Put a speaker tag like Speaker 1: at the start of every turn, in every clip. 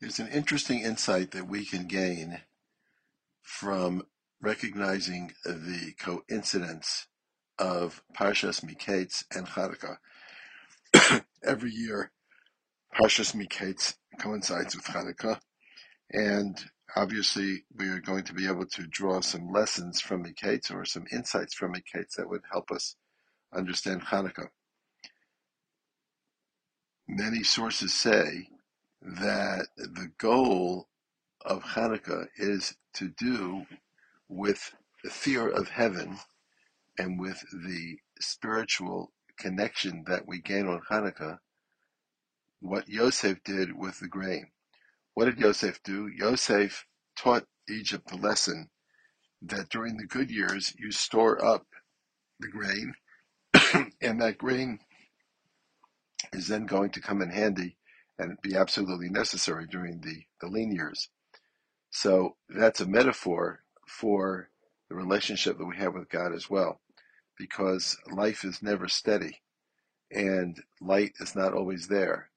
Speaker 1: There's an interesting insight that we can gain from recognizing the coincidence of Parshas Miketz and Hanukkah. Every year, Parshas Miketz coincides with Hanukkah, and obviously we are going to be able to draw some lessons from Miketz or some insights from Miketz that would help us understand Hanukkah. Many sources say that the goal of Hanukkah is to do with the fear of heaven and with the spiritual connection that we gain on Hanukkah, what Yosef did with the grain. What did Yosef do? Yosef taught Egypt the lesson that during the good years you store up the grain, and that grain is then going to come in handy and be absolutely necessary during the, the lean years. So that's a metaphor for the relationship that we have with God as well, because life is never steady and light is not always there.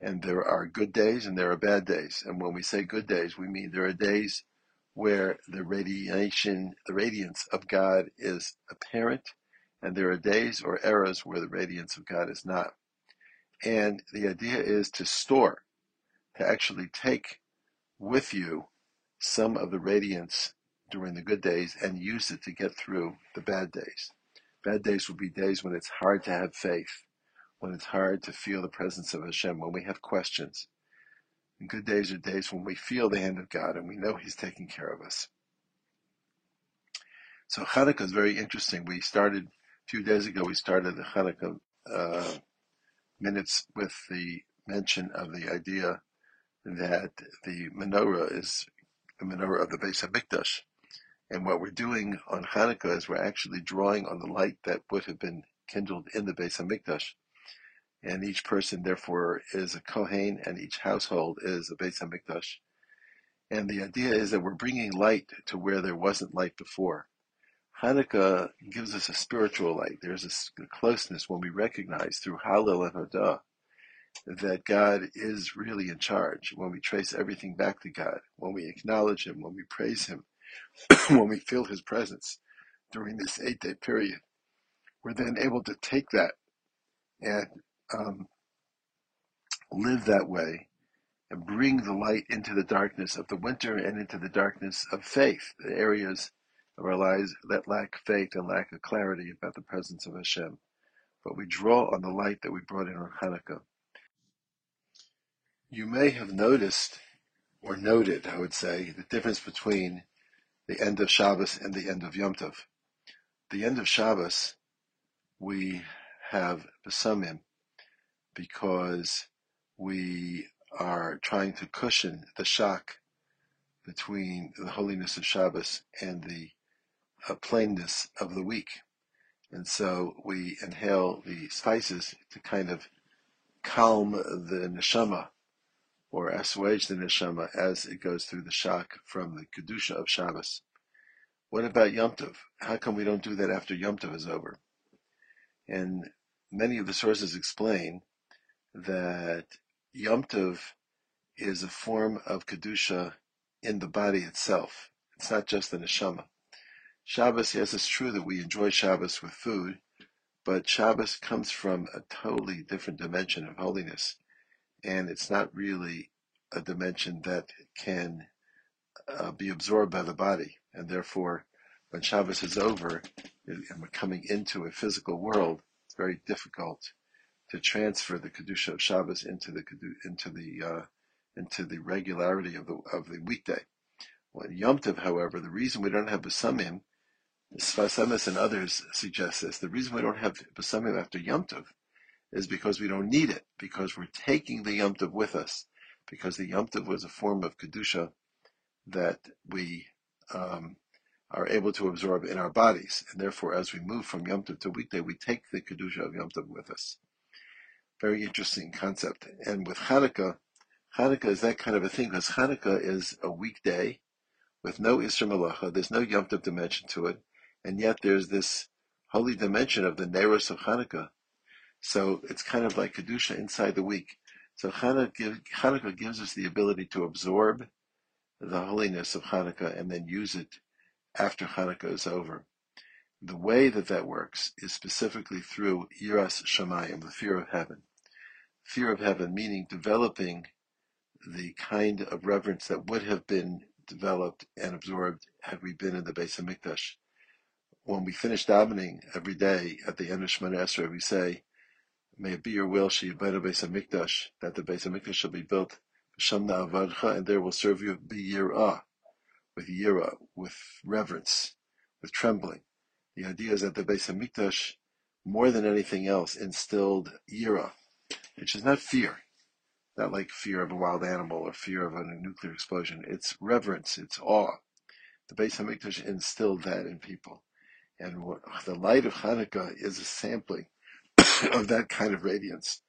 Speaker 1: And there are good days and there are bad days. And when we say good days, we mean there are days where the radiation, the radiance of God is apparent, and there are days or eras where the radiance of God is not. And the idea is to store, to actually take with you some of the radiance during the good days and use it to get through the bad days. Bad days will be days when it's hard to have faith, when it's hard to feel the presence of Hashem, when we have questions. And good days are days when we feel the hand of God and we know He's taking care of us. So Hanukkah is very interesting. We started a few days ago. We started the Hanukkah uh, minutes with the mention of the idea that the menorah is the menorah of the Beis Hamikdash, and what we're doing on Hanukkah is we're actually drawing on the light that would have been kindled in the Beis Hamikdash, and each person therefore is a Kohen, and each household is a Beis Hamikdash. And the idea is that we're bringing light to where there wasn't light before. Hanukkah gives us a spiritual light. There's a closeness when we recognize through Hallel and Hodah that God is really in charge. When we trace everything back to God, when we acknowledge Him, when we praise Him, when we feel His presence during this eight day period, we're then able to take that and um, live that way and bring the light into the darkness of the winter and into the darkness of faith, the areas of our lives that lack faith and lack of clarity about the presence of Hashem. But we draw on the light that we brought in on Hanukkah. You may have noticed, or noted, I would say, the difference between the end of Shabbos and the end of Yom Tov. The end of Shabbos, we have Besamim because we are trying to cushion the shock between the holiness of Shabbos and the uh, plainness of the week. And so we inhale the spices to kind of calm the neshama or assuage the neshama as it goes through the shock from the kedusha of Shabbos. What about Yom Tov? How come we don't do that after Yom Tov is over? And many of the sources explain that Yom Tov is a form of kedusha in the body itself. It's not just the neshama. Shabbos, yes, it's true that we enjoy Shabbos with food, but Shabbos comes from a totally different dimension of holiness, and it's not really a dimension that can uh, be absorbed by the body, and therefore, when Shabbos is over and we're coming into a physical world, it's very difficult to transfer the kedusha of Shabbos into the into the uh, into the regularity of the of the weekday. When Yom Tov, however, the reason we don't have Besamim, Sfas Emes and others suggest this, the reason we don't have Besamim after Yom Tov is because we don't need it, because we're taking the Yom Tov with us, because the Yom Tov was a form of Kedusha that we um, are able to absorb in our bodies. And therefore, as we move from Yom Tov to weekday, we take the Kedusha of Yom Tov with us. Very interesting concept. And with Hanukkah, Hanukkah is that kind of a thing because Hanukkah is a weekday with no Issur Melacha. There's no Yom Tov dimension to it. And yet there's this holy dimension of the Neros of Hanukkah. So it's kind of like Kedusha inside the week. So Hanukkah gives us the ability to absorb the holiness of Hanukkah and then use it after Hanukkah is over. The way that that works is specifically through Yiras Shamayim, the fear of heaven. Fear of heaven meaning developing the kind of reverence that would have been developed and absorbed had we been in the Beis Hamikdash. When we finish davening every day at the end of Shemona Esrei, we say, May it be your will, Sheyibana Beis Hamikdash, that the Beis Hamikdash shall be built, Shamna Avadcha, and there will serve you B'yirah, with yira, with reverence, with trembling. The idea is that the Beis Hamikdash, more than anything else, instilled yira, which is not fear, not like fear of a wild animal or fear of a nuclear explosion. It's reverence, it's awe. The Beis Hamikdash instilled that in people. And ah, the light of Hanukkah is a sampling of that kind of radiance.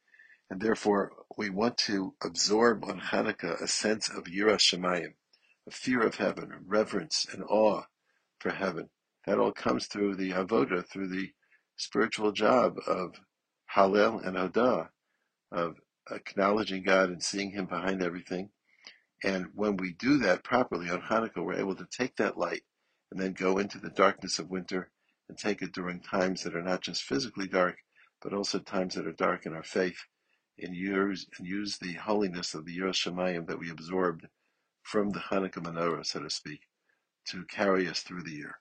Speaker 1: And therefore, we want to absorb on Hanukkah a sense of Yiras Shamayim, a fear of heaven, reverence and awe for heaven. That all comes through the avoda, through the spiritual job of Hallel and Hodah, of acknowledging God and seeing Him behind everything. And when we do that properly on Hanukkah, we're able to take that light and then go into the darkness of winter and take it during times that are not just physically dark, but also times that are dark in our faith, and use, and use the holiness of the Yiras Shamayim that we absorbed from the Hanukkah menorah, so to speak, to carry us through the year.